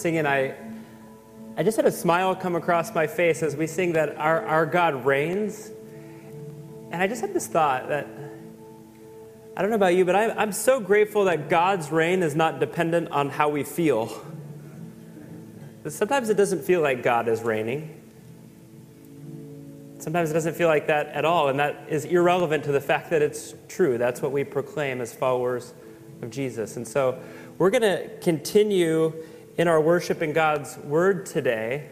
singing, I, I just had a smile come across my face as we sing that our, our God reigns. And I just had this thought that I don't know about you, but I'm, I'm so grateful that God's reign is not dependent on how we feel. Sometimes it doesn't feel like God is reigning. Sometimes it doesn't feel like that at all, and that is irrelevant to the fact that it's true. That's what we proclaim as followers of Jesus. And so we're going to continue in our worship in God's Word today,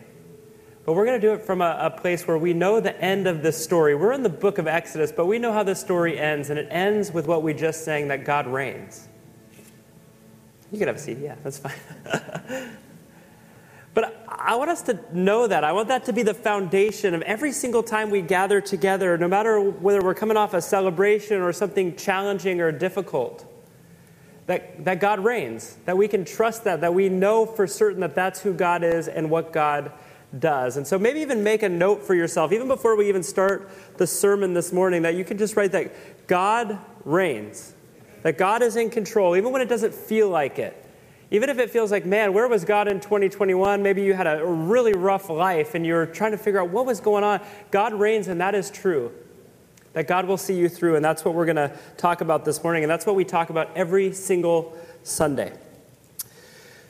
but we're going to do it from a, a, place where we know the end of this story. We're in the book of Exodus, but we know how this story ends, and it ends with what we just sang that God reigns. You can have a seat, yeah, that's fine. but I want us to know that. I want that to be the foundation of every single time we gather together, no matter whether we're coming off a celebration or something challenging or difficult that, that God reigns, that we can trust that, that we know for certain that that's who God is and what God does. And so maybe even make a note for yourself, even before we even start the sermon this morning, that you can just write that God reigns, that God is in control, even when it doesn't feel like it. Even if it feels like, man, where was God in 2021? Maybe you had a really rough life and you're trying to figure out what was going on. God reigns, and that is true that God will see you through. And that's what we're going to talk about this morning. And that's what we talk about every single Sunday.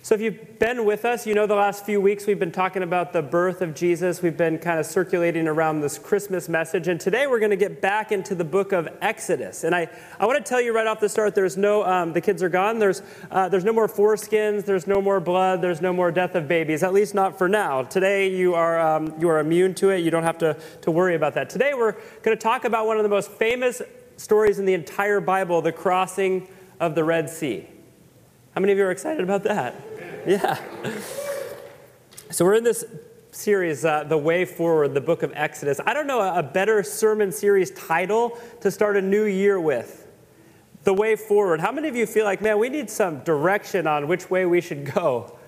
So, if you've been with us, you know the last few weeks we've been talking about the birth of Jesus. We've been kind of circulating around this Christmas message. And today we're going to get back into the book of Exodus. And I, I want to tell you right off the start there's no, um, the kids are gone. There's, uh, there's no more foreskins. There's no more blood. There's no more death of babies, at least not for now. Today you are, um, you are immune to it. You don't have to, to worry about that. Today we're going to talk about one of the most famous stories in the entire Bible the crossing of the Red Sea. How many of you are excited about that? Yeah. So we're in this series, uh, The Way Forward, the book of Exodus. I don't know a better sermon series title to start a new year with. The Way Forward. How many of you feel like, man, we need some direction on which way we should go?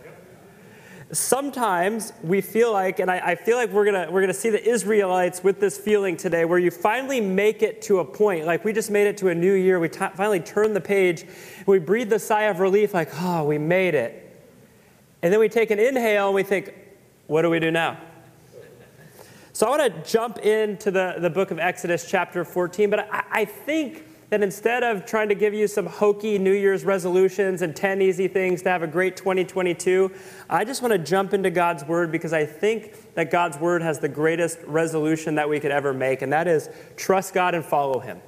Sometimes we feel like, and I, I feel like we're gonna we're gonna see the Israelites with this feeling today, where you finally make it to a point, like we just made it to a new year. We t- finally turn the page, we breathe the sigh of relief, like, oh, we made it. And then we take an inhale and we think, what do we do now? So I want to jump into the, the book of Exodus, chapter 14, but I, I think that instead of trying to give you some hokey New Year's resolutions and 10 easy things to have a great 2022, I just want to jump into God's Word because I think that God's Word has the greatest resolution that we could ever make, and that is trust God and follow Him.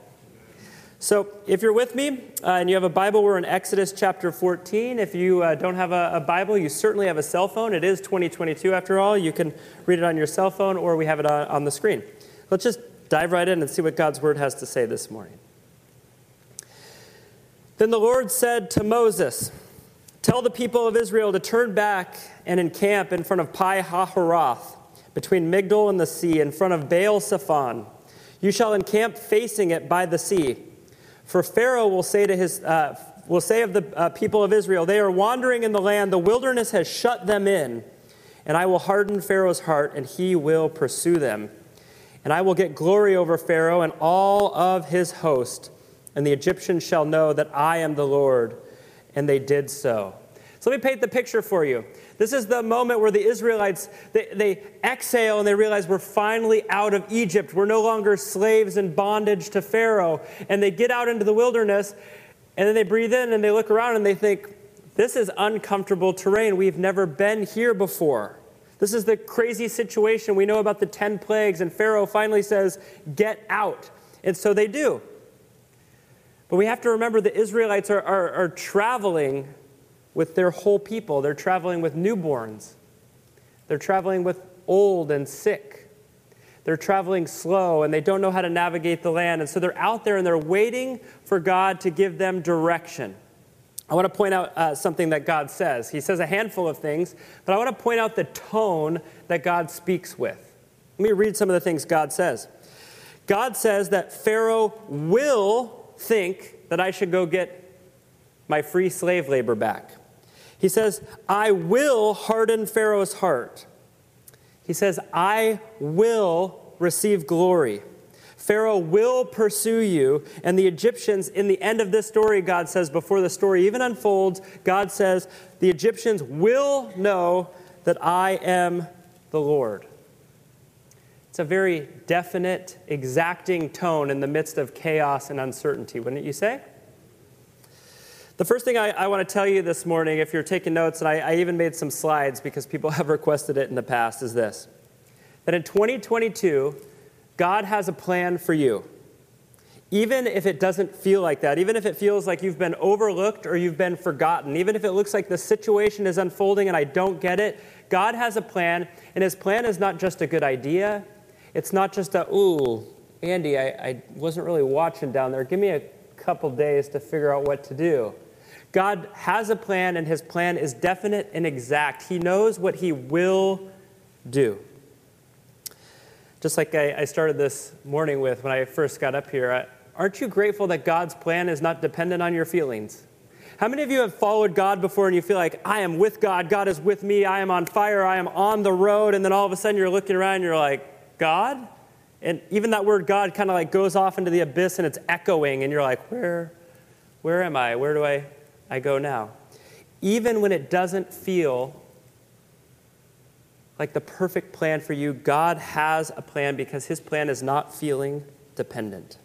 So, if you're with me uh, and you have a Bible, we're in Exodus chapter 14. If you uh, don't have a, a, Bible, you certainly have a cell phone. It is 2022 after all. You can read it on your cell phone or we have it on, on the screen. Let's just dive right in and see what God's Word has to say this morning. Then the Lord said to Moses, Tell the people of Israel to turn back and encamp in front of Pi Hahiroth, between Migdol and the sea, in front of Baal Zephon. You shall encamp facing it by the sea. For Pharaoh will say to his uh, will say of the uh, people of Israel, they are wandering in the land. The wilderness has shut them in, and I will harden Pharaoh's heart, and he will pursue them. And I will get glory over Pharaoh and all of his host, and the Egyptians shall know that I am the Lord. And they did so. So let me paint the picture for you. This is the moment where the Israelites, they, they exhale and they realize we're finally out of Egypt. We're no longer slaves in bondage to Pharaoh. And they get out into the wilderness and then they breathe in and they look around and they think, this is uncomfortable terrain. We've never been here before. This is the crazy situation. We know about the 10 plagues, and Pharaoh finally says, Get out. And so they do. But we have to remember the Israelites are, are, are traveling with their whole people. They're traveling with newborns, they're traveling with old and sick. They're traveling slow and they don't know how to navigate the land. And so they're out there and they're waiting for God to give them direction. I want to point out uh, something that God says. He says a handful of things, but I want to point out the tone that God speaks with. Let me read some of the things God says. God says that Pharaoh will think that I should go get my free slave labor back. He says, I will harden Pharaoh's heart. He says, I will receive glory. Pharaoh will pursue you. And the Egyptians, in the end of this story, God says, before the story even unfolds, God says, the Egyptians will know that I am the Lord. It's a very definite, exacting tone in the midst of chaos and uncertainty, wouldn't you say? The first thing I, I want to tell you this morning, if you're taking notes, and I, I even made some slides because people have requested it in the past, is this that in 2022, God has a plan for you. Even if it doesn't feel like that, even if it feels like you've been overlooked or you've been forgotten, even if it looks like the situation is unfolding and I don't get it, God has a plan, and His plan is not just a good idea. It's not just a, ooh, Andy, I, I wasn't really watching down there. Give me a couple days to figure out what to do. God has a plan, and His plan is definite and exact. He knows what He will do. Just like I, I started this morning with when I first got up here, I, aren't you grateful that God's plan is not dependent on your feelings? How many of you have followed God before and you feel like, I am with God, God is with me, I am on fire, I am on the road, and then all of a sudden you're looking around and you're like, God? And even that word God kind of like goes off into the abyss and it's echoing, and you're like, where, where am I? Where do I, I go now? Even when it doesn't feel like the perfect plan for you. God has a plan because his plan is not feeling dependent.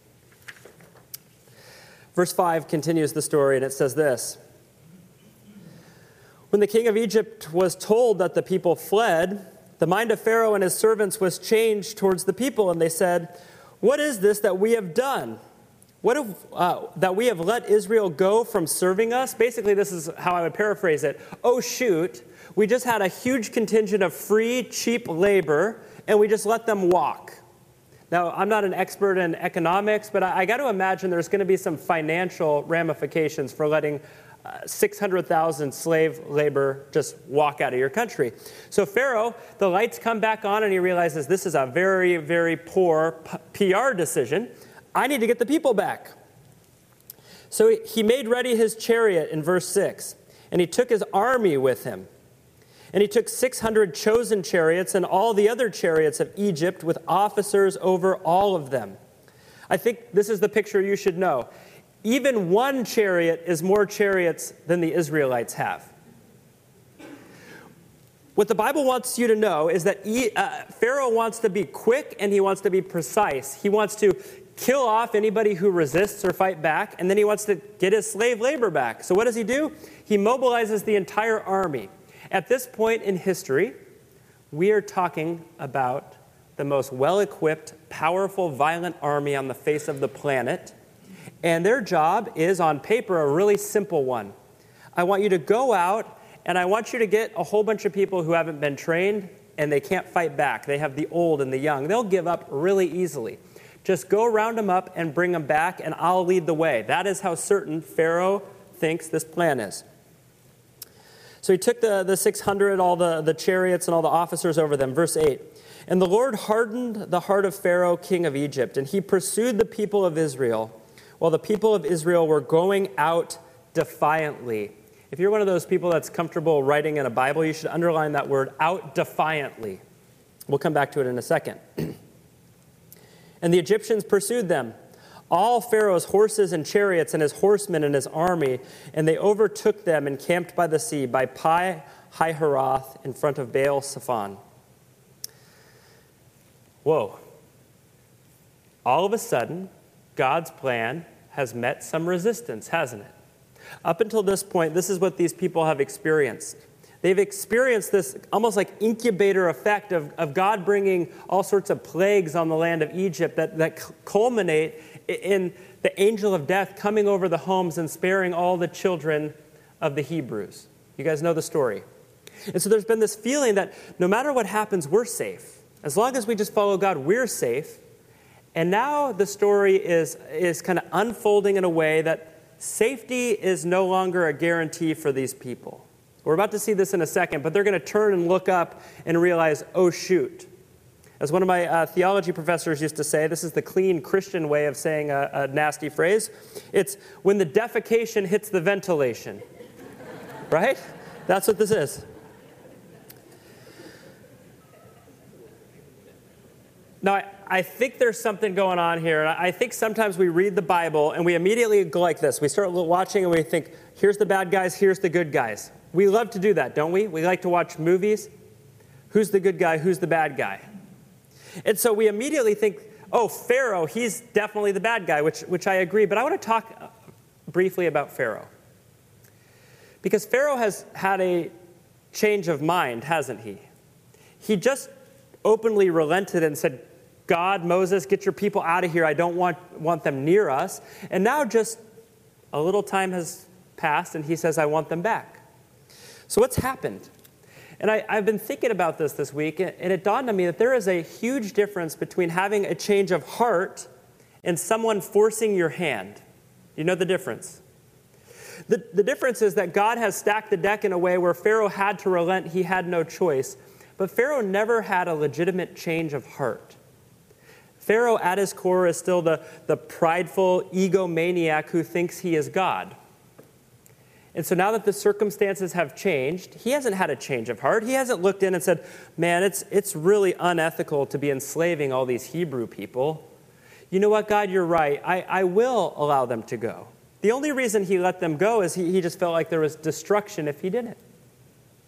Verse 5 continues the story and it says this When the king of Egypt was told that the people fled, the mind of Pharaoh and his servants was changed towards the people, and they said, What is this that we have done? What if, uh, that we have let Israel go from serving us? Basically, this is how I would paraphrase it. Oh, shoot, we just had a huge contingent of free, cheap labor, and we just let them walk. Now, I'm not an expert in economics, but I, I got to imagine there's going to be some financial ramifications for letting uh, 600,000 slave labor just walk out of your country. So, Pharaoh, the lights come back on, and he realizes this is a very, very poor p- PR decision. I need to get the people back. So, he made ready his chariot in verse 6, and he took his army with him. And he took 600 chosen chariots and all the other chariots of Egypt with officers over all of them. I think this is the picture you should know. Even one chariot is more chariots than the Israelites have. What the Bible wants you to know is that he, uh, Pharaoh wants to be quick and he wants to be precise. He wants to kill off anybody who resists or fight back, and then he wants to get his slave labor back. So what does he do? He mobilizes the entire army. At this point in history, we are talking about the most well equipped, powerful, violent army on the face of the planet. And their job is, on paper, a really simple one. I want you to go out and I want you to get a whole bunch of people who haven't been trained and they can't fight back. They have the old and the young. They'll give up really easily. Just go round them up and bring them back, and I'll lead the way. That is how certain Pharaoh thinks this plan is. So he took the, the 600, all the, the chariots and all the officers over them. Verse 8. And the Lord hardened the heart of Pharaoh, king of Egypt, and he pursued the people of Israel, while the people of Israel were going out defiantly. If you're one of those people that's comfortable writing in a Bible, you should underline that word out defiantly. We'll come back to it in a second. and the Egyptians pursued them all Pharaoh's horses and chariots and his horsemen and his army, and they overtook them and camped by the sea by Pi Hahiroth in front of Baal Zephon. Whoa. All of a sudden, God's plan has met some resistance, hasn't it? Up until this point, this is what these people have experienced. They've experienced this almost like incubator effect of, of God bringing all sorts of plagues on the land of Egypt that, that culminate in the angel of death coming over the homes and sparing all the children of the Hebrews. You guys know the story. And so there's been this feeling that no matter what happens, we're safe. As long as we just follow God, we're safe. And now the story is, is kind of unfolding in a way that safety is no longer a guarantee for these people. We're about to see this in a second, but they're going to turn and look up and realize, oh, shoot. As one of my uh, theology professors used to say, this is the clean Christian way of saying a, a nasty phrase. It's when the defecation hits the ventilation. right? That's what this is. Now, I, I think there's something going on here. And I think sometimes we read the Bible and we immediately go like this. We start watching and we think, here's the bad guys, here's the good guys. We love to do that, don't we? We like to watch movies. Who's the good guy? Who's the bad guy? And so we immediately think, oh, Pharaoh, he's definitely the bad guy, which, which I agree. But I want to talk uh, briefly about Pharaoh. Because Pharaoh has had a change of mind, hasn't he? He just openly relented and said, God, Moses, get your people out of here. I don't want, want them near us. And now just a little time has passed, and he says, I want them back. So what's happened? And I, have been thinking about this this week, and it dawned on me that there is a huge difference between having a change of heart and someone forcing your hand. You know the difference? The, the difference is that God has stacked the deck in a way where Pharaoh had to relent, he had no choice. But Pharaoh never had a legitimate change of heart. Pharaoh, at his core, is still the, the prideful egomaniac who thinks he is God. And so now that the circumstances have changed, he hasn't had a change of heart. He hasn't looked in and said, Man, it's, it's really unethical to be enslaving all these Hebrew people. You know what, God, you're right. I, I will allow them to go. The only reason he let them go is he, he just felt like there was destruction if he didn't.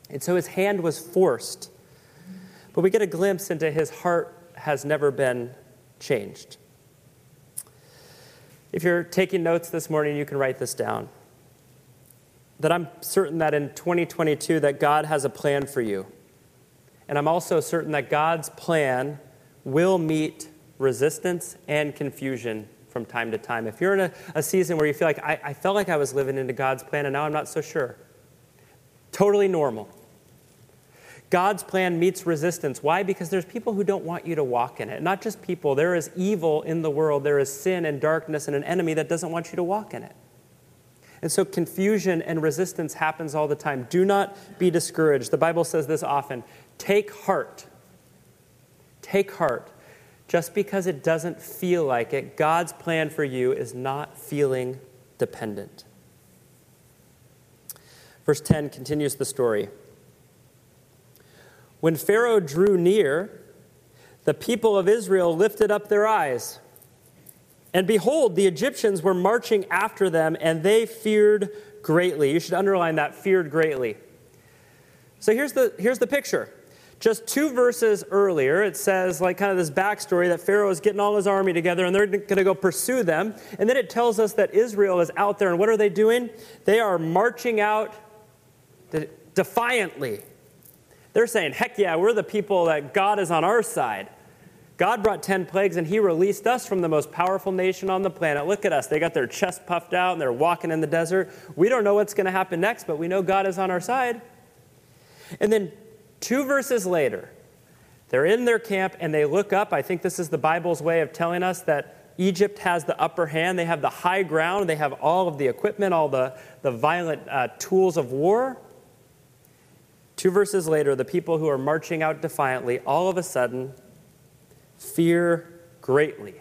And so his hand was forced. But we get a glimpse into his heart has never been changed. If you're taking notes this morning, you can write this down that I'm certain that in 2022 that God has a plan for you. And I'm also certain that God's plan will meet resistance and confusion from time to time. If you're in a, a season where you feel like, I, I felt like I was living into God's plan and now I'm not so sure, totally normal. God's plan meets resistance. Why? Because there's people who don't want you to walk in it. Not just people, there is evil in the world, there is sin and darkness and an enemy that doesn't want you to walk in it. And so confusion and resistance happens all the time. Do not be discouraged. The Bible says this often take heart. Take heart. Just because it doesn't feel like it, God's plan for you is not feeling dependent. Verse 10 continues the story. When Pharaoh drew near, the people of Israel lifted up their eyes and behold, the Egyptians were marching after them, and they feared greatly. You should underline that feared greatly. So here's the, here's the picture. Just two verses earlier, it says, like, kind of this backstory that Pharaoh is getting all his army together and they're going to go pursue them. And then it tells us that Israel is out there, and what are they doing? They are marching out defiantly. They're saying, heck yeah, we're the people that God is on our side. God brought 10 plagues and he released us from the most powerful nation on the planet. Look at us. They got their chest puffed out and they're walking in the desert. We don't know what's going to happen next, but we know God is on our side. And then two verses later, they're in their camp and they look up. I think this is the Bible's way of telling us that Egypt has the upper hand. They have the high ground. They have all of the equipment, all the, the violent uh, tools of war. Two verses later, the people who are marching out defiantly all of a sudden fear greatly.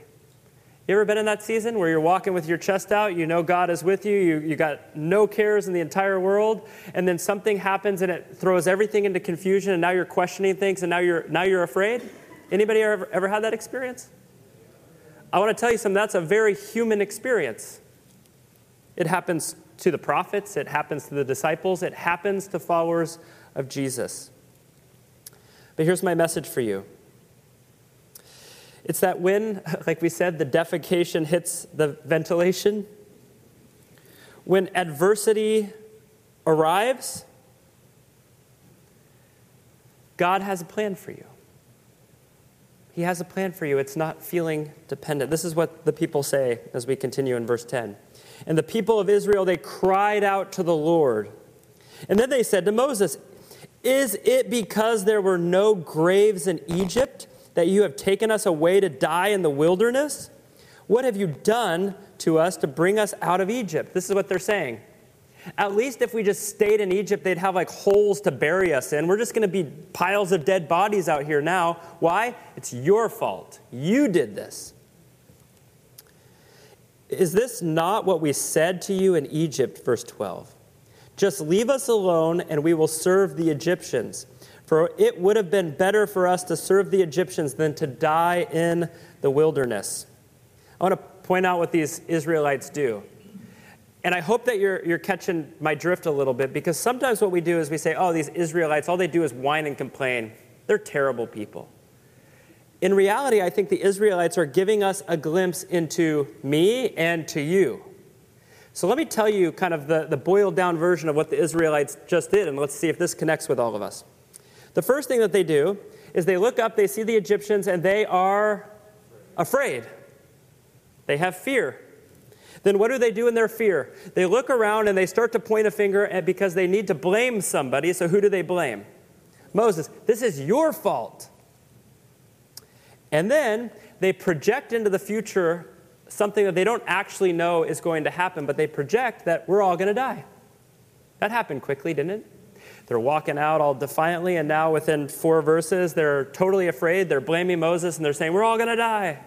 You ever been in that season where you're walking with your chest out, you know God is with you, you, you got no cares in the entire world, and then something happens and it throws everything into confusion, and now you're questioning things, and now you're, now you're afraid? Anybody ever, ever had that experience? I want to tell you something, that's a very human experience. It happens to the prophets, it happens to the disciples, it happens to followers of Jesus. But here's my message for you it's that when, like we said, the defecation hits the ventilation, when adversity arrives, God has a plan for you. He has a plan for you. It's not feeling dependent. This is what the people say as we continue in verse 10. And the people of Israel, they cried out to the Lord. And then they said to Moses, Is it because there were no graves in Egypt that you have taken us away to die in the wilderness? What have you done to us to bring us out of Egypt? This is what they're saying. At least if we just stayed in Egypt, they'd have like holes to bury us in. We're just going to be piles of dead bodies out here now. Why? It's your fault. You did this. Is this not what we said to you in Egypt? Verse 12. Just leave us alone and we will serve the Egyptians. For it would have been better for us to serve the Egyptians than to die in the wilderness. I want to point out what these Israelites do. And I hope that you're, you're catching my drift a little bit because sometimes what we do is we say, oh, these Israelites, all they do is whine and complain. They're terrible people. In reality, I think the Israelites are giving us a glimpse into me and to you. So let me tell you kind of the, the boiled down version of what the Israelites just did, and let's see if this connects with all of us. The first thing that they do is they look up, they see the Egyptians, and they are afraid. They have fear. Then what do they do in their fear? They look around and they start to point a finger because they need to blame somebody. So who do they blame? Moses. This is your fault. And then they project into the future something that they don't actually know is going to happen, but they project that we're all going to die. That happened quickly, didn't it? They're walking out all defiantly, and now within four verses, they're totally afraid. They're blaming Moses, and they're saying, We're all going to die.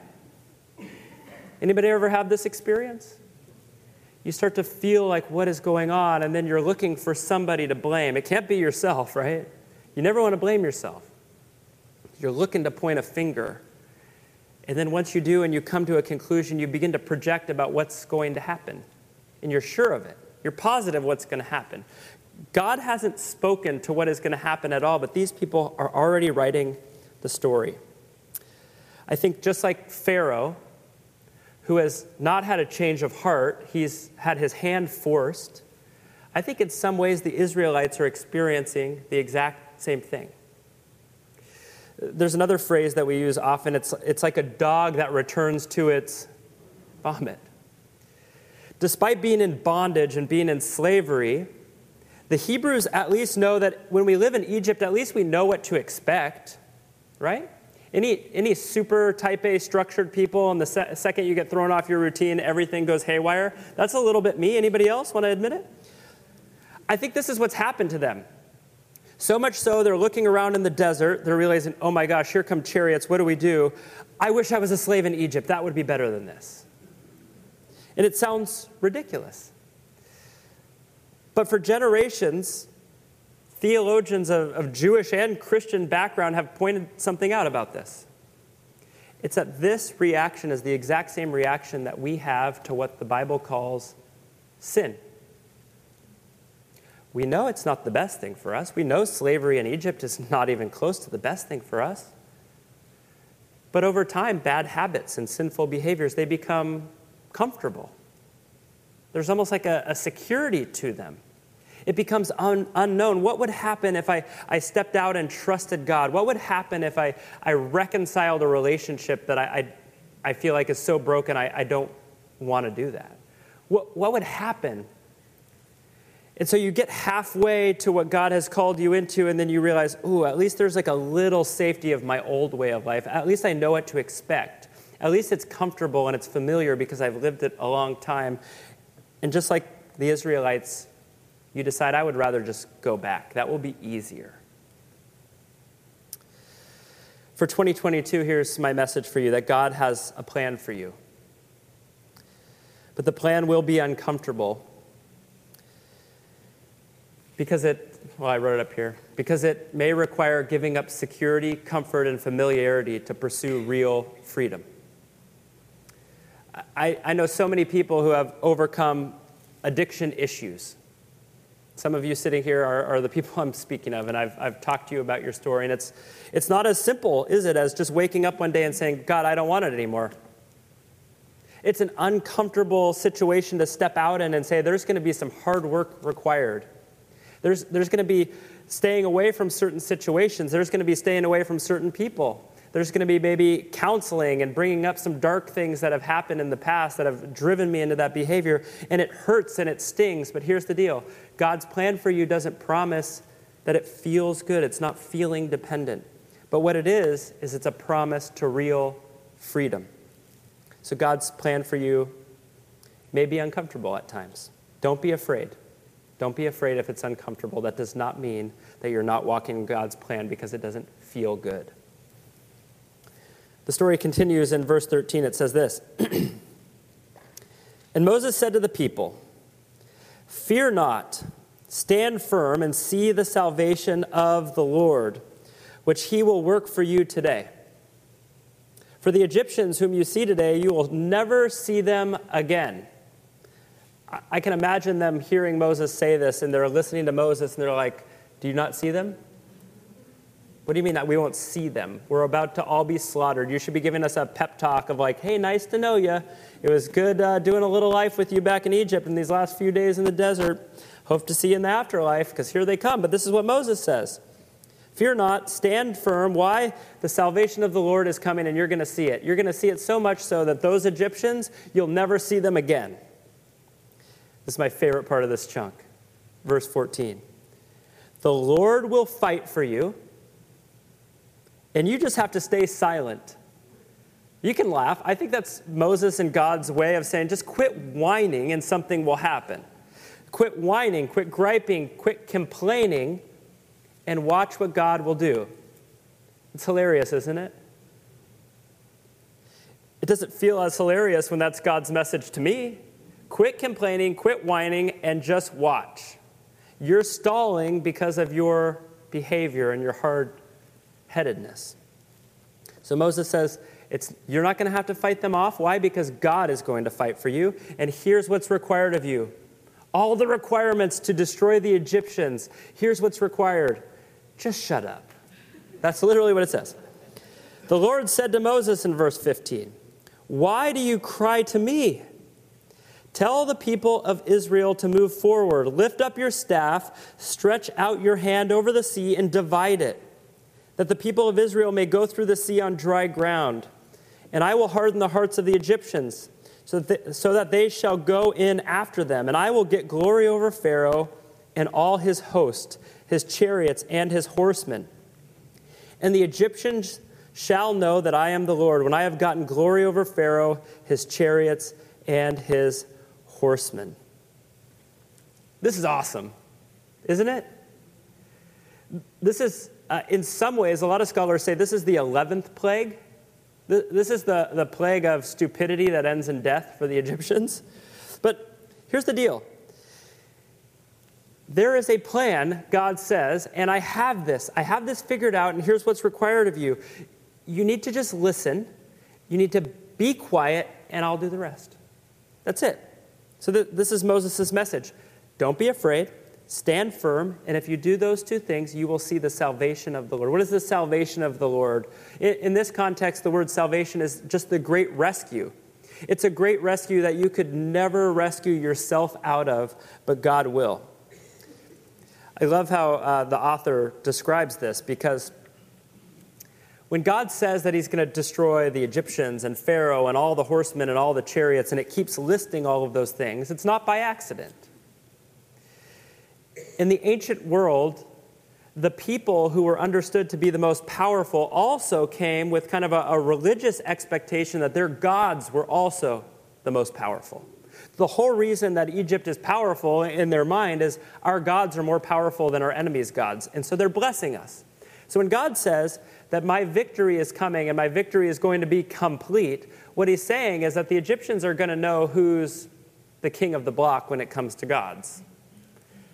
Anybody ever have this experience? You start to feel like what is going on, and then you're looking for somebody to blame. It can't be yourself, right? You never want to blame yourself. You're looking to point a finger and then once you do and you come to a conclusion, you begin to project about what's going to happen. And you're sure of it. You're positive what's going to happen. God hasn't spoken to what is going to happen at all, but these people are already writing the story. I think just like Pharaoh, who has not had a change of heart, he's had his hand forced. I think in some ways the Israelites are experiencing the exact same thing. There's another phrase that we use often it's, it's like a dog that returns to its vomit. Despite being in bondage and being in slavery, the Hebrews at least know that when we live in Egypt, at least we know what to expect, right? Any, any super type A structured people, and the se- second you get thrown off your routine, everything goes haywire. That's a little bit me. Anybody else want to admit it? I think this is what's happened to them. So much so, they're looking around in the desert. They're realizing, oh my gosh, here come chariots. What do we do? I wish I was a slave in Egypt. That would be better than this. And it sounds ridiculous. But for generations, theologians of, of, Jewish and Christian background have pointed something out about this. It's that this reaction is the exact same reaction that we have to what the Bible calls sin. We know it's not the best thing for us. We know slavery in Egypt is not even close to the best thing for us. But over time, bad habits and sinful behaviors, they become comfortable. There's almost like a, a security to them. It becomes un, unknown. What would happen if I, I stepped out and trusted God? What would happen if I, I reconciled a relationship that I, I, I feel like is so broken I, I don't want to do that? What, what would happen and so you get halfway to what God has called you into, and then you realize, ooh, at least there's like a little safety of my old way of life. At least I know what to expect. At least it's comfortable and it's familiar because I've lived it a long time. And just like the Israelites, you decide, I would rather just go back. That will be easier. For 2022, here's my message for you that God has a plan for you. But the plan will be uncomfortable because it, well, I wrote it up here, because it may require giving up security, comfort, and familiarity to pursue real freedom. I, I know so many people who have overcome addiction issues. Some of you sitting here are, are, the people I'm speaking of, and I've, I've talked to you about your story. And it's, it's not as simple, is it, as just waking up one day and saying, God, I don't want it anymore. It's an uncomfortable situation to step out in and say, there's going to be some hard work required. There's, there's going to be staying away from certain situations. There's going to be staying away from certain people. There's going to be maybe counseling and bringing up some dark things that have happened in the past that have driven me into that behavior. And it hurts and it stings. But here's the deal God's plan for you doesn't promise that it feels good, it's not feeling dependent. But what it is, is it's a promise to real freedom. So God's plan for you may be uncomfortable at times. Don't be afraid. Don't be afraid if it's uncomfortable. That does not mean that you're not walking in God's plan because it doesn't feel good. The story continues in verse 13. It says this And Moses said to the people, Fear not, stand firm, and see the salvation of the Lord, which he will work for you today. For the Egyptians whom you see today, you will never see them again. I can imagine them hearing Moses say this, and they're listening to Moses, and they're like, Do you not see them? What do you mean that we won't see them? We're about to all be slaughtered. You should be giving us a pep talk of, like, Hey, nice to know you. It was good uh, doing a little life with you back in Egypt in these last few days in the desert. Hope to see you in the afterlife, because here they come. But this is what Moses says Fear not, stand firm. Why? The salvation of the Lord is coming, and you're going to see it. You're going to see it so much so that those Egyptians, you'll never see them again. This is my favorite part of this chunk. Verse 14. The Lord will fight for you, and you just have to stay silent. You can laugh. I think that's Moses and God's way of saying, just quit whining and something will happen. Quit whining, quit griping, quit complaining, and watch what God will do. It's hilarious, isn't it? It doesn't feel as hilarious when that's God's message to me. Quit complaining, quit whining, and just watch. You're stalling because of your behavior and your hard headedness. So Moses says, You're not going to have to fight them off. Why? Because God is going to fight for you. And here's what's required of you all the requirements to destroy the Egyptians. Here's what's required just shut up. That's literally what it says. The Lord said to Moses in verse 15, Why do you cry to me? Tell the people of Israel to move forward. Lift up your staff, stretch out your hand over the sea, and divide it, that the people of Israel may go through the sea on dry ground. And I will harden the hearts of the Egyptians, so that, they, so that they shall go in after them. And I will get glory over Pharaoh and all his host, his chariots, and his horsemen. And the Egyptians shall know that I am the Lord when I have gotten glory over Pharaoh, his chariots, and his horsemen. This is awesome, isn't it? This is, uh, in some ways, a lot of scholars say this is the 11th plague. This is the, the plague of stupidity that ends in death for the Egyptians. But here's the deal there is a plan, God says, and I have this. I have this figured out, and here's what's required of you. You need to just listen, you need to be quiet, and I'll do the rest. That's it. So, th- this is Moses' message. Don't be afraid, stand firm, and if you do those two things, you will see the salvation of the Lord. What is the salvation of the Lord? In, in this context, the word salvation is just the great rescue. It's a great rescue that you could never rescue yourself out of, but God will. I love how uh, the author describes this because when God says that he's going to destroy the Egyptians and Pharaoh and all the horsemen and all the chariots, and it keeps listing all of those things, it's not by accident. In the ancient world, the people who were understood to be the most powerful also came with kind of a, a religious expectation that their gods were also the most powerful. The whole reason that Egypt is powerful in their mind is our gods are more powerful than our enemies' gods, and so they're blessing us. So when God says that my victory is coming and my victory is going to be complete, what he's saying is that the Egyptians are going to know who's the king of the block when it comes to gods.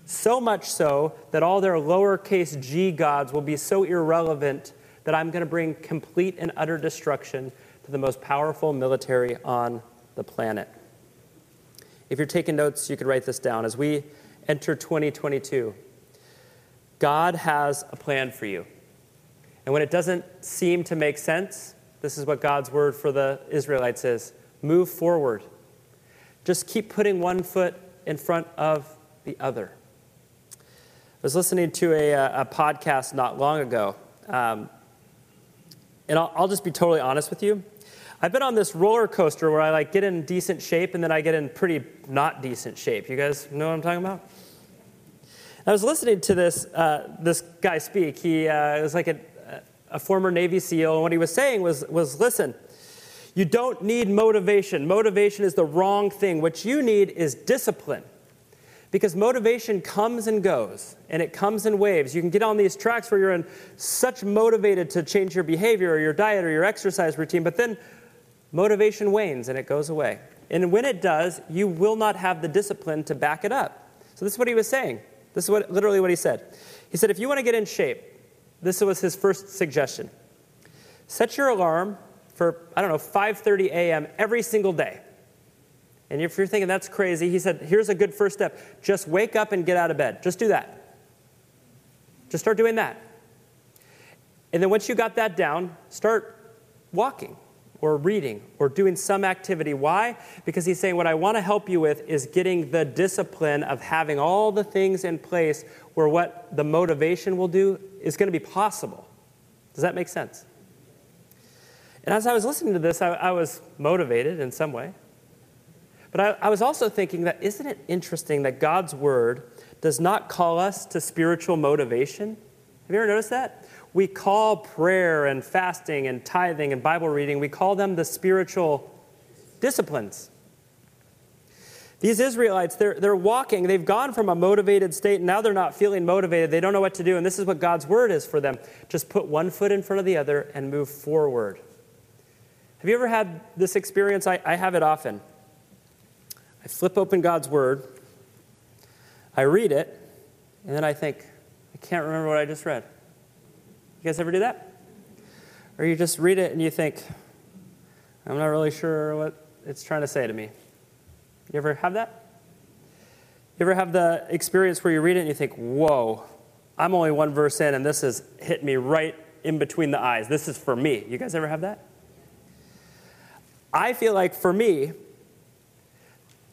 So much so that all their lowercase g gods will be so irrelevant that I'm going to bring complete and utter destruction to the most powerful military on the planet. If you're taking notes, you could write this down. As we enter 2022, God has a plan for you. And when it doesn't seem to make sense, this is what God's word for the Israelites is move forward. Just keep putting one foot in front of the other. I was listening to a, a podcast not long ago, um, and I'll, I'll just be totally honest with you. I've been on this roller coaster where I like get in decent shape and then I get in pretty not decent shape. You guys know what I'm talking about? I was listening to this uh, this guy speak. He uh, was like a, a former Navy SEAL, and what he was saying was, was listen, you don't need motivation. Motivation is the wrong thing. What you need is discipline. Because motivation comes and goes, and it comes in waves. You can get on these tracks where you're in such motivated to change your behavior or your diet or your exercise routine, but then motivation wanes and it goes away. And when it does, you will not have the discipline to back it up. So this is what he was saying. This is what literally what he said. He said, if you want to get in shape, this was his first suggestion. Set your alarm for, I don't know, 5:30 a.m. every single day. And if you're thinking that's crazy, he said, here's a good first step. Just wake up and get out of bed. Just do that. Just start doing that. And then once you got that down, start walking or reading or doing some activity. Why? Because he's saying, What I want to help you with is getting the discipline of having all the things in place where what the motivation will do is going to be possible. Does that make sense? And as I was listening to this, I, I was motivated in some way. But I, I was also thinking that isn't it interesting that God's word does not call us to spiritual motivation? Have you ever noticed that? We call prayer and fasting and tithing and Bible reading, we call them the spiritual disciplines. These Israelites, they're, they're walking, they've gone from a motivated state, and now they're not feeling motivated. They don't know what to do, and this is what God's word is for them. Just put one foot in front of the other and move forward. Have you ever had this experience? I, I have it often. I flip open God's word, I read it, and then I think, I can't remember what I just read. You guys ever do that? Or you just read it and you think, I'm not really sure what it's trying to say to me. You ever have that? You ever have the experience where you read it and you think, whoa, I'm only one verse in and this has hit me right in between the eyes. This is for me. You guys ever have that? I feel like for me,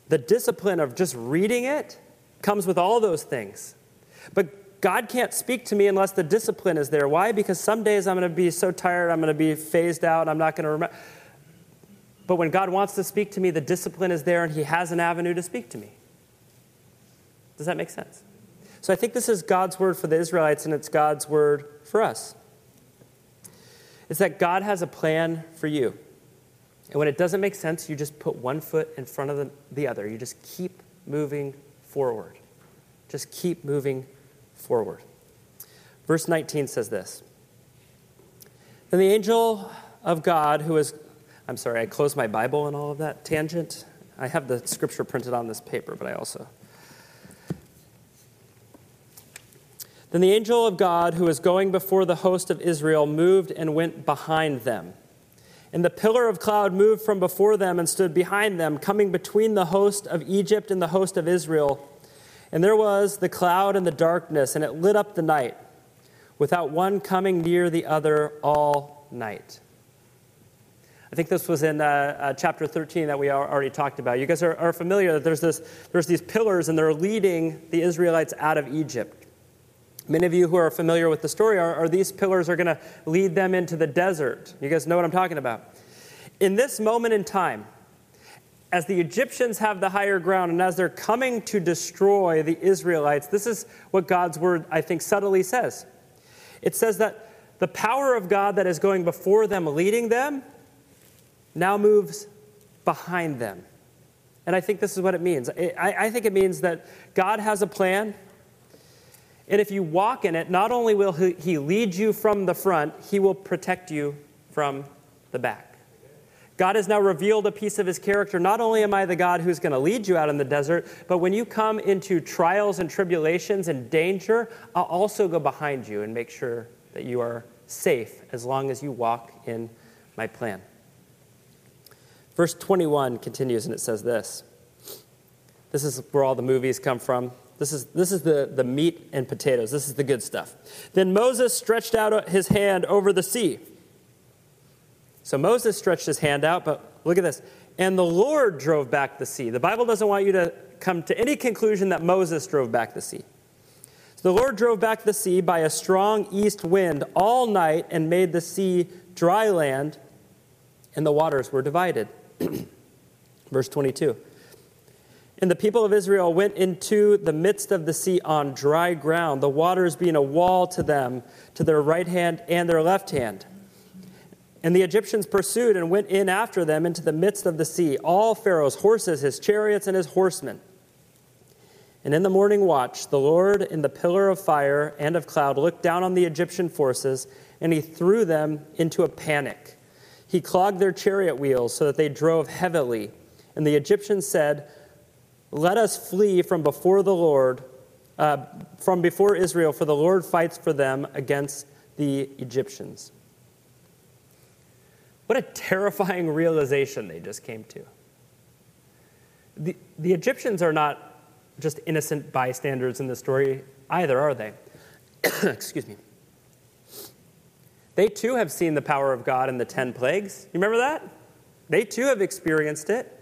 the discipline of just reading it comes with all those things. But God can't speak to me unless the discipline is there. Why? Because some days I'm going to be so tired, I'm going to be phased out, I'm not going to remember. But when God wants to speak to me, the discipline is there and He has an avenue to speak to me. Does that make sense? So I think this is God's word for the Israelites and it's God's word for us. It's that God has a plan for you. And when it doesn't make sense, you just put one foot in front of the, the other. You just keep moving forward. Just keep moving forward. Verse 19 says this Then the angel of God, who is, I'm sorry, I closed my Bible and all of that tangent. I have the scripture printed on this paper, but I also. Then the angel of God, who was going before the host of Israel, moved and went behind them. And the pillar of cloud moved from before them and stood behind them, coming between the host of Egypt and the host of Israel. And there was the cloud and the darkness, and it lit up the night, without one coming near the other all night. I think this was in uh, uh, chapter 13 that we already talked about. You guys are, are familiar that there's, this, there's these pillars, and they're leading the Israelites out of Egypt. Many of you who are familiar with the story are, are these pillars are going to lead them into the desert. You guys know what I'm talking about. In this moment in time, as the Egyptians have the higher ground and as they're coming to destroy the Israelites, this is what God's word, I think, subtly says. It says that the power of God that is going before them, leading them, now moves behind them. And I think this is what it means. I, I think it means that God has a plan. And if you walk in it, not only will he lead you from the front, he will protect you from the back. God has now revealed a piece of his character. Not only am I the God who's going to lead you out in the desert, but when you come into trials and tribulations and danger, I'll also go behind you and make sure that you are safe as long as you walk in my plan. Verse 21 continues and it says this. This is where all the movies come from. This is, this is the, the meat and potatoes. This is the good stuff. Then Moses stretched out his hand over the sea so Moses stretched his hand out, but look at this. And the Lord drove back the sea. The Bible doesn't want you to come to any conclusion that Moses drove back the sea. So the Lord drove back the sea by a strong east wind all night and made the sea dry land, and the waters were divided. Verse 22. And the people of Israel went into the midst of the sea on dry ground, the waters being a wall to them, to their right hand and their left hand. And the Egyptians pursued and went in after them into the midst of the sea, all Pharaoh's horses, his chariots, and his horsemen. And in the morning watch, the Lord in the pillar of fire and of cloud looked down on the Egyptian forces, and he threw them into a panic. He clogged their chariot wheels so that they drove heavily. And the Egyptians said, Let us flee from before the Lord, uh, from before Israel, for the Lord fights for them against the Egyptians. What a terrifying realization they just came to. The, the Egyptians are not just innocent bystanders in the story either, are they? Excuse me. They too have seen the power of God in the 10 plagues. You remember that? They too have experienced it.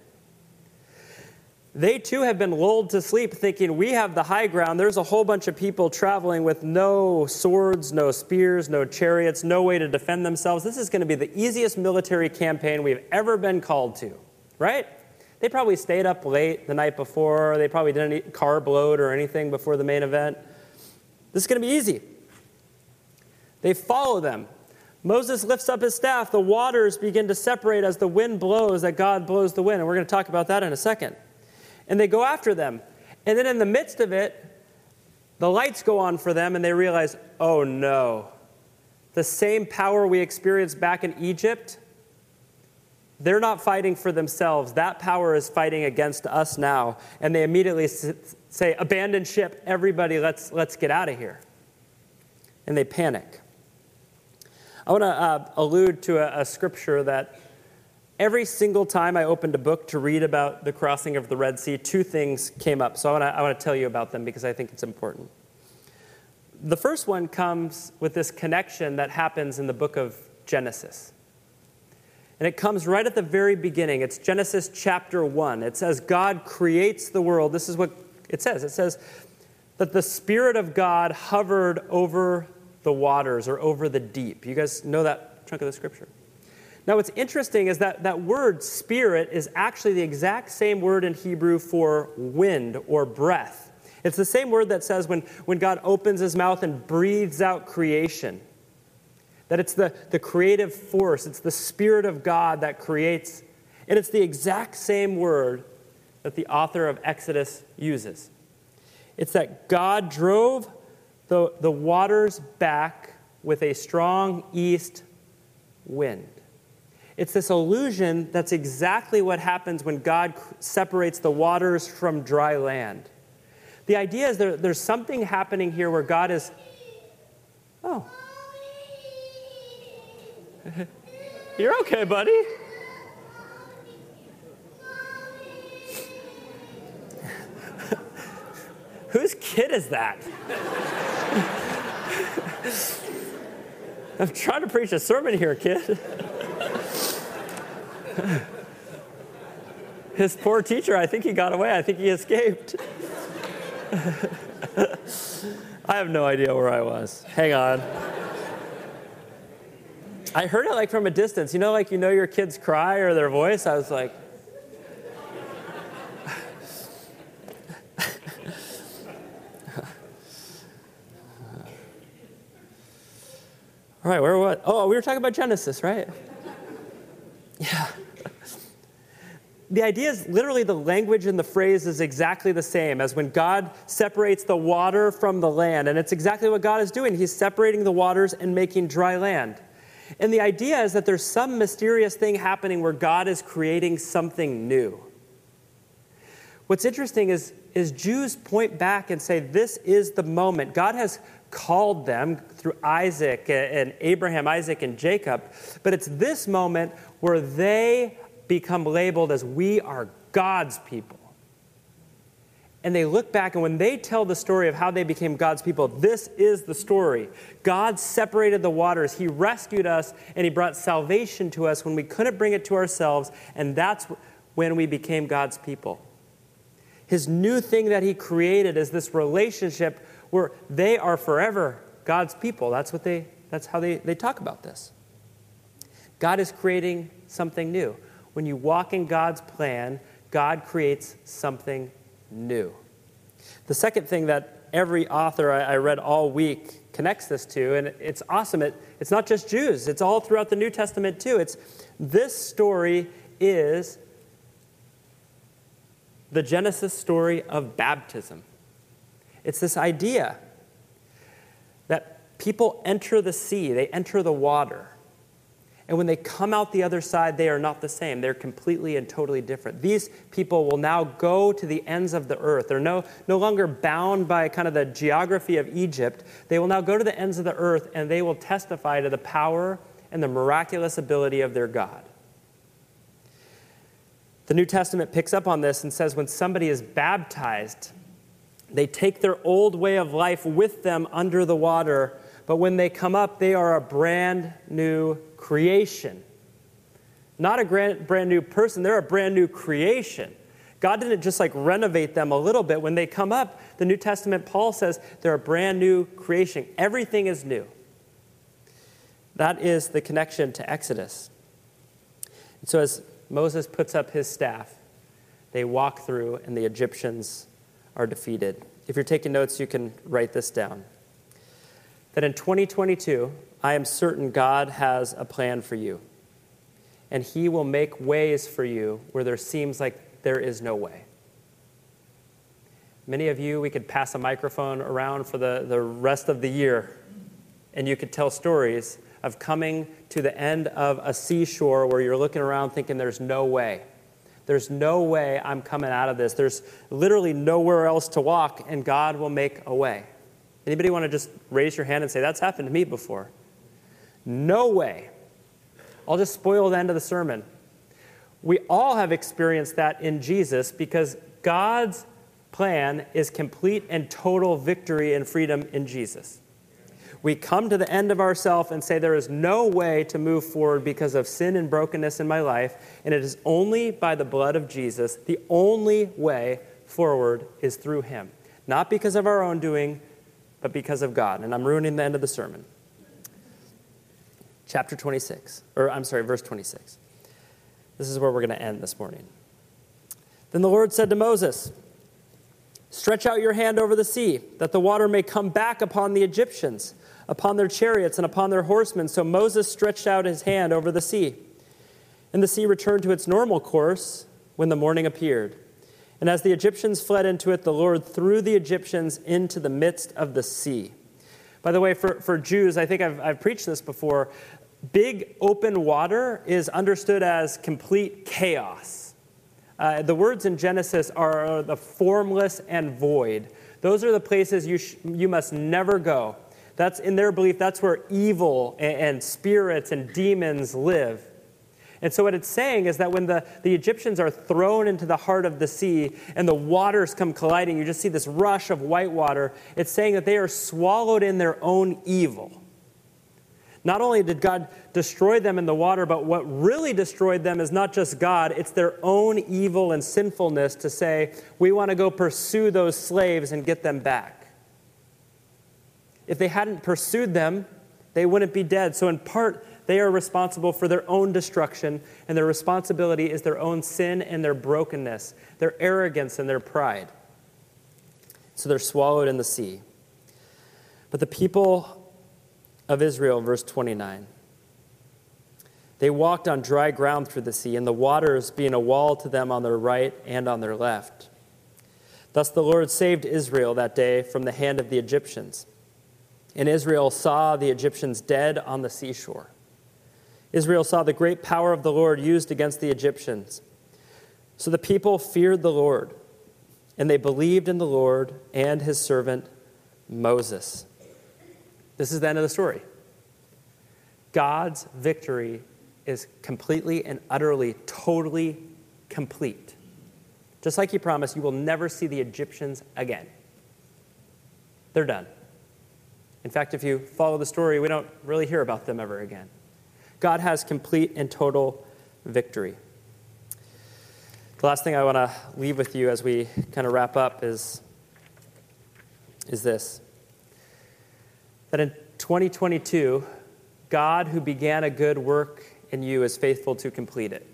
They too have been lulled to sleep thinking, we have the high ground. There's a whole bunch of people traveling with no swords, no spears, no chariots, no way to defend themselves. This is going to be the easiest military campaign we've ever been called to, right? They probably stayed up late the night before. They probably didn't eat carb load or anything before the main event. This is going to be easy. They follow them. Moses lifts up his staff. The waters begin to separate as the wind blows, that God blows the wind. And we're going to talk about that in a second. And they go after them. And then in the midst of it, the lights go on for them, and they realize, oh no, the same power we experienced back in Egypt, they're not fighting for themselves. That power is fighting against us now. And they immediately say, abandon ship, everybody, let's, let's get out of here. And they panic. I want to uh, allude to a, a scripture that every single time I opened a book to read about the crossing of the Red Sea, two things came up. So I want to I tell you about them because I think it's important. The first one comes with this connection that happens in the book of Genesis. And it comes right at the very beginning. It's Genesis chapter 1. It says, God creates the world. This is what it says. It says that the Spirit of God hovered over the waters or over the deep. You guys know that chunk of the scripture? Now, what's interesting is that that word spirit is actually the exact same word in Hebrew for wind or breath. It's the same word that says when, when God opens his mouth and breathes out creation, that it's the, the creative force, it's the Spirit of God that creates. And it's the exact same word that the author of Exodus uses. It's that God drove the, the waters back with a strong east wind. It's this illusion that's exactly what happens when God separates the waters from dry land. The idea is there, there's something happening here where God is. Oh. You're okay, buddy. Whose kid is that? I'm trying to preach a sermon here, kid. His poor teacher, I think he got away. I think he escaped. I have no idea where I was. Hang on. I heard it like from a distance. You know, like you know your kids cry or their voice? I was like, All right, where what? Oh, we were talking about Genesis, right? Yeah. The idea is literally the language and the phrase is exactly the same as when God separates the water from the land. And it's exactly what God is doing. He's separating the waters and making dry land. And the idea is that there's some mysterious thing happening where God is creating something new. What's interesting is, is Jews point back and say, This is the moment. God has called them through Isaac and Abraham, Isaac, and Jacob. But it's this moment where they become labeled as we are God's people. And they look back, and when they tell the story of how they became God's people, this is the story. God separated the waters, He rescued us, and He brought salvation to us when we couldn't bring it to ourselves, and that's when we became God's people. His new thing that He created is this relationship where they are forever God's people. That's, what they, that's how they, they talk about this. God is creating something new. When you walk in God's plan, God creates something new. The second thing that every author I, I read all week connects this to, and it's awesome. It, it's not just Jews, it's all throughout the New Testament too. It's this story is the Genesis story of baptism. It's this idea that people enter the sea, they enter the water. And when they come out the other side, they are not the same. They're completely and totally different. These people will now go to the ends of the earth. They're no, no longer bound by kind of the geography of Egypt. They will now go to the ends of the earth and they will testify to the power and the miraculous ability of their God. The New Testament picks up on this and says when somebody is baptized, they take their old way of life with them under the water, but when they come up, they are a brand new creation. Not a brand, brand new person, they're a brand new creation. God didn't just like renovate them a little bit. When they come up, the New Testament, Paul says they're a brand new creation. Everything is new. That is the connection to Exodus. And so as Moses puts up his staff, they walk through, and the Egyptians are defeated. If you're taking notes, you can write this down. That in 2022, I am certain God has a plan for you, and He will make ways for you where there seems like there is no way. Many of you, we could pass a microphone around for the, the rest of the year, and you could tell stories of coming to the end of a seashore where you're looking around thinking there's no way. There's no way I'm coming out of this. There's literally nowhere else to walk, and God will make a way. Anybody want to just raise your hand and say, That's happened to me before? No way. I'll just spoil the end of the sermon. We all have experienced that in Jesus because God's plan is complete and total victory and freedom in Jesus we come to the end of ourselves and say, There is no way to move forward because of sin and brokenness in my life, and it is only by the blood of Jesus. The only way forward is through Him. Not because of our own doing, but because of God. And I'm ruining the end of the sermon. Chapter 26, or I'm sorry, verse 26. This is where we're going to end this morning. Then the Lord said to Moses, Stretch out your hand over the sea, that the water may come back upon the Egyptians upon their chariots and upon their horsemen. So Moses stretched out his hand over the sea. And the sea returned to its normal course when the morning appeared. And as the Egyptians fled into it, the Lord threw the Egyptians into the midst of the sea. By the way, for, for Jews, I think I've, I've preached this before. Big open water is understood as complete chaos. Uh, the words in Genesis are the formless and void. Those are the places you, sh- you must never go. That's in their belief, that's where evil and, and spirits and demons live. And so, what it's saying is that when the, the Egyptians are thrown into the heart of the sea and the waters come colliding, you just see this rush of white water. It's saying that they are swallowed in their own evil. Not only did God destroy them in the water, but what really destroyed them is not just God, it's their own evil and sinfulness to say, we want to go pursue those slaves and get them back. If they hadn't pursued them, they wouldn't be dead. So, in part, they are responsible for their own destruction, and their responsibility is their own sin and their brokenness, their arrogance and their pride. So they're swallowed in the sea. But the people of Israel, verse 29, they walked on dry ground through the sea, and the waters being a wall to them on their right and on their left. Thus the Lord saved Israel that day from the hand of the Egyptians. And Israel saw the Egyptians dead on the seashore. Israel saw the great power of the Lord used against the Egyptians. So the people feared the Lord, and they believed in the Lord and his servant Moses. This is the end of the story. God's victory is completely and utterly, totally complete. Just like he promised, you will never see the Egyptians again. They're done. In fact, if you follow the story, we don't really hear about them ever again. God has complete and total victory. The last thing I want to leave with you as we kind of wrap up is, is this that in 2022, God, who began a good work in you, is faithful to complete it.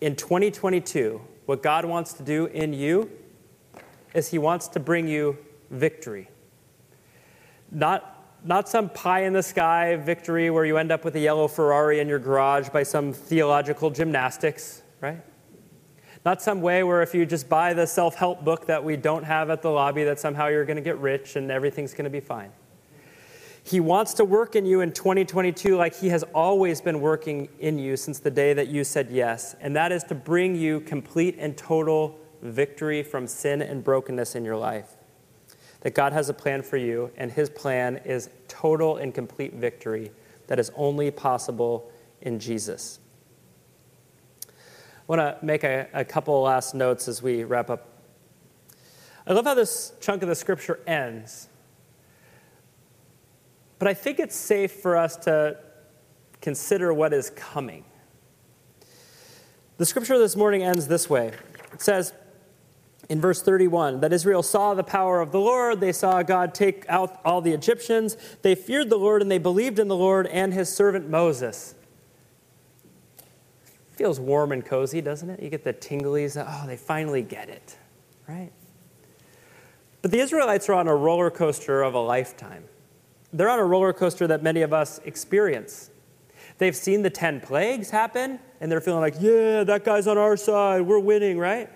In 2022, what God wants to do in you is He wants to bring you victory. Not, not some pie in the sky victory where you end up with a yellow Ferrari in your garage by some theological gymnastics, right? Not some way where if you just buy the self help book that we don't have at the lobby, that somehow you're going to get rich and everything's going to be fine. He wants to work in you in 2022 like He has always been working in you since the day that you said yes, and that is to bring you complete and total victory from sin and brokenness in your life. That God has a plan for you, and His plan is total and complete victory that is only possible in Jesus. I want to make a, a couple last notes as we wrap up. I love how this chunk of the scripture ends but I think it's safe for us to consider what is coming. The scripture this morning ends this way it says, in verse 31 that Israel saw the power of the Lord. They saw God take out all the Egyptians. They feared the Lord and they believed in the Lord and his servant Moses. Feels warm and cozy, doesn't it? You get the tinglies. Oh, they finally get it, right? But the Israelites are on a roller coaster of a lifetime they're on a roller coaster that many of us experience. They've seen the 10 plagues happen, and they're feeling like, yeah, that guy's on our side. We're winning, right?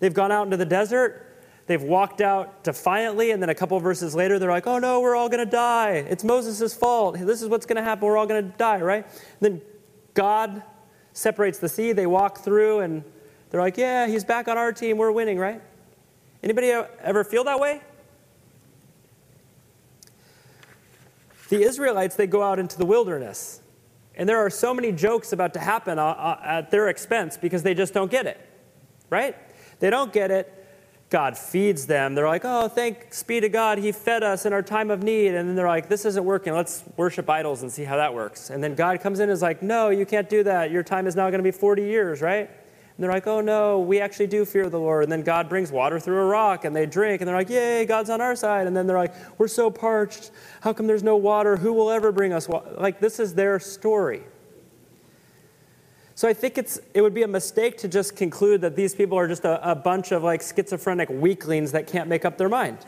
They've gone out into the desert. They've walked out defiantly, and then a couple verses later, they're like, oh no, we're all going to die. It's Moses' fault. This is what's going to happen. We're all going to die, right? And then God separates the sea. They walk through, and they're like, yeah, he's back on our team. We're winning, right? Anybody ever feel that way? The Israelites, they go out into the wilderness. And there are so many jokes about to happen uh, uh, at their expense because they just don't get it, right? They don't get it. God feeds them. They're like, oh, thanks be to God, He fed us in our time of need. And then they're like, this isn't working. Let's worship idols and see how that works. And then God comes in and is like, no, you can't do that. Your time is now going to be 40 years, right? And they're like, oh no, we actually do fear the Lord. And then God brings water through a rock and they drink and they're like, yay, God's on our side. And then they're like, we're so parched. How come there's no water? Who will ever bring us water? Like, this is their story. So I think it's, it would be a mistake to just conclude that these people are just a, a bunch of like schizophrenic weaklings that can't make up their mind.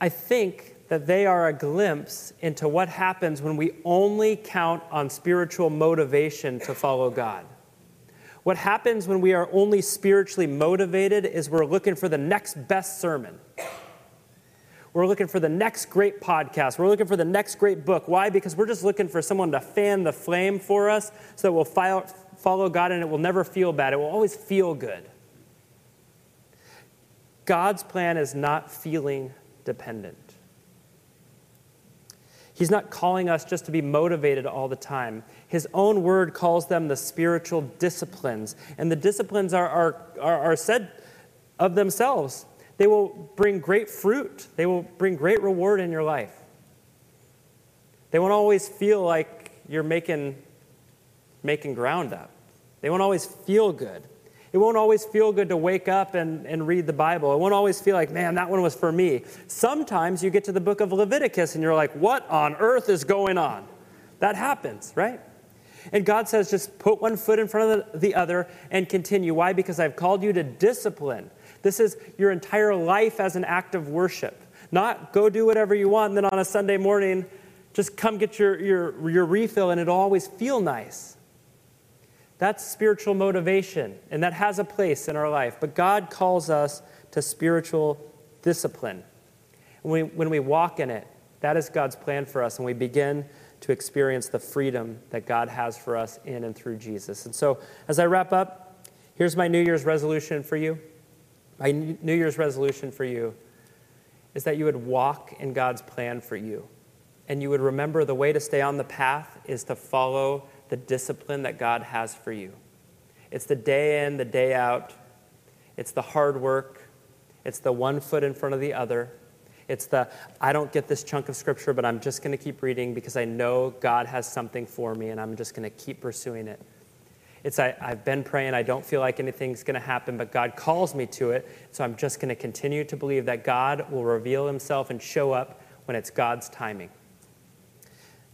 I think that they are a glimpse into what happens when we only count on spiritual motivation to follow God. What happens when we are only spiritually motivated is we're looking for the next best sermon. We're looking for the next great podcast. We're looking for the next great book. Why? Because we're just looking for someone to fan the flame for us so that we'll follow God and it will never feel bad. It will always feel good. God's plan is not feeling dependent. He's not calling us just to be motivated all the time. His own word calls them the spiritual disciplines. And the disciplines are, are, are, are said of themselves. They will bring great fruit, they will bring great reward in your life. They won't always feel like you're making, making ground up, they won't always feel good. It won't always feel good to wake up and, and read the Bible. It won't always feel like, man, that one was for me. Sometimes you get to the book of Leviticus and you're like, what on earth is going on? That happens, right? And God says, just put one foot in front of the other and continue. Why? Because I've called you to discipline. This is your entire life as an act of worship. Not go do whatever you want and then on a Sunday morning, just come get your, your, your refill and it'll always feel nice. That's spiritual motivation, and that has a place in our life. But God calls us to spiritual discipline. When we, when we walk in it, that is God's plan for us, and we begin to experience the freedom that God has for us in and through Jesus. And so, as I wrap up, here's my New Year's resolution for you. My New Year's resolution for you is that you would walk in God's plan for you. And you would remember the way to stay on the path is to follow the discipline that God has for you. It's the day in, the day out. It's the hard work. It's the one foot in front of the other. It's the, I don't get this chunk of scripture, but I'm just going to keep reading because I know God has something for me and I'm just going to keep pursuing it. It's, I, I've been praying, I don't feel like anything's going to happen, but God calls me to it. So I'm just going to continue to believe that God will reveal himself and show up when it's God's timing.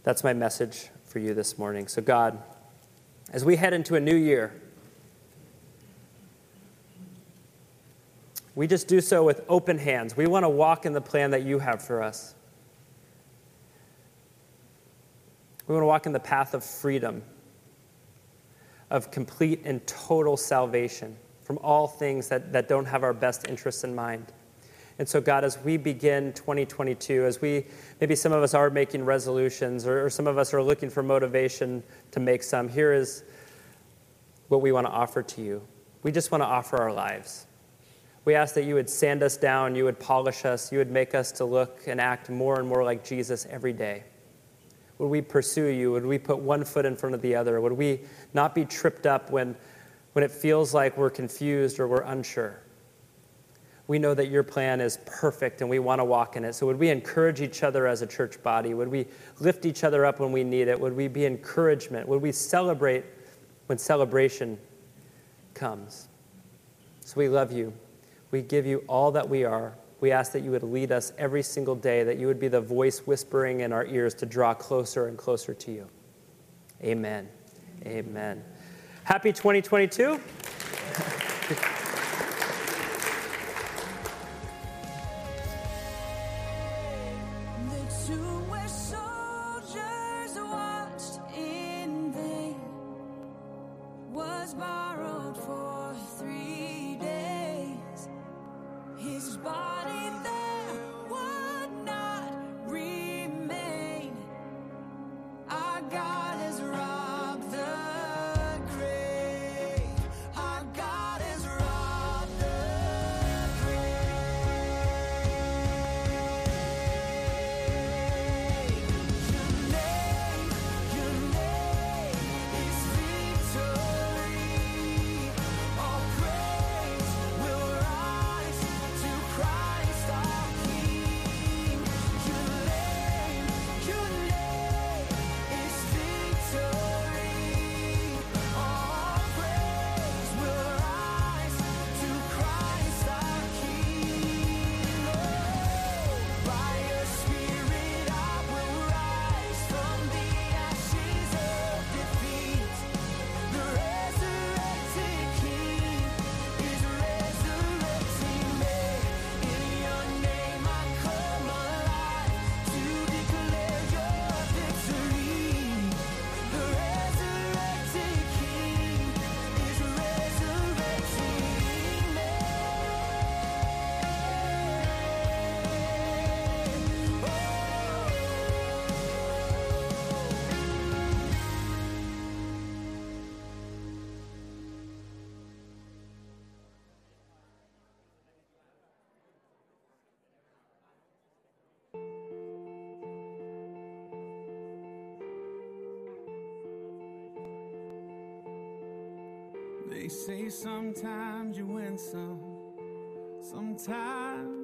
That's my message for you this morning. So, God, as we head into a new year, we just do so with open hands. We want to walk in the plan that you have for us. We want to walk in the path of freedom, of complete and total salvation from all things that, that don't have our best interests in mind. And so, God, as we begin 2022, as we maybe some of us are making resolutions or, or some of us are looking for motivation to make some, here is what we want to offer to you. We just want to offer our lives. We ask that you would sand us down, you would polish us, you would make us to look and act more and more like Jesus every day. Would we pursue you? Would we put one foot in front of the other? Would we not be tripped up when, when it feels like we're confused or we're unsure? We know that your plan is perfect and we want to walk in it. So, would we encourage each other as a church body? Would we lift each other up when we need it? Would we be encouragement? Would we celebrate when celebration comes? So, we love you. We give you all that we are. We ask that you would lead us every single day, that you would be the voice whispering in our ears to draw closer and closer to you. Amen. Amen. Happy 2022. They say sometimes you win some, sometimes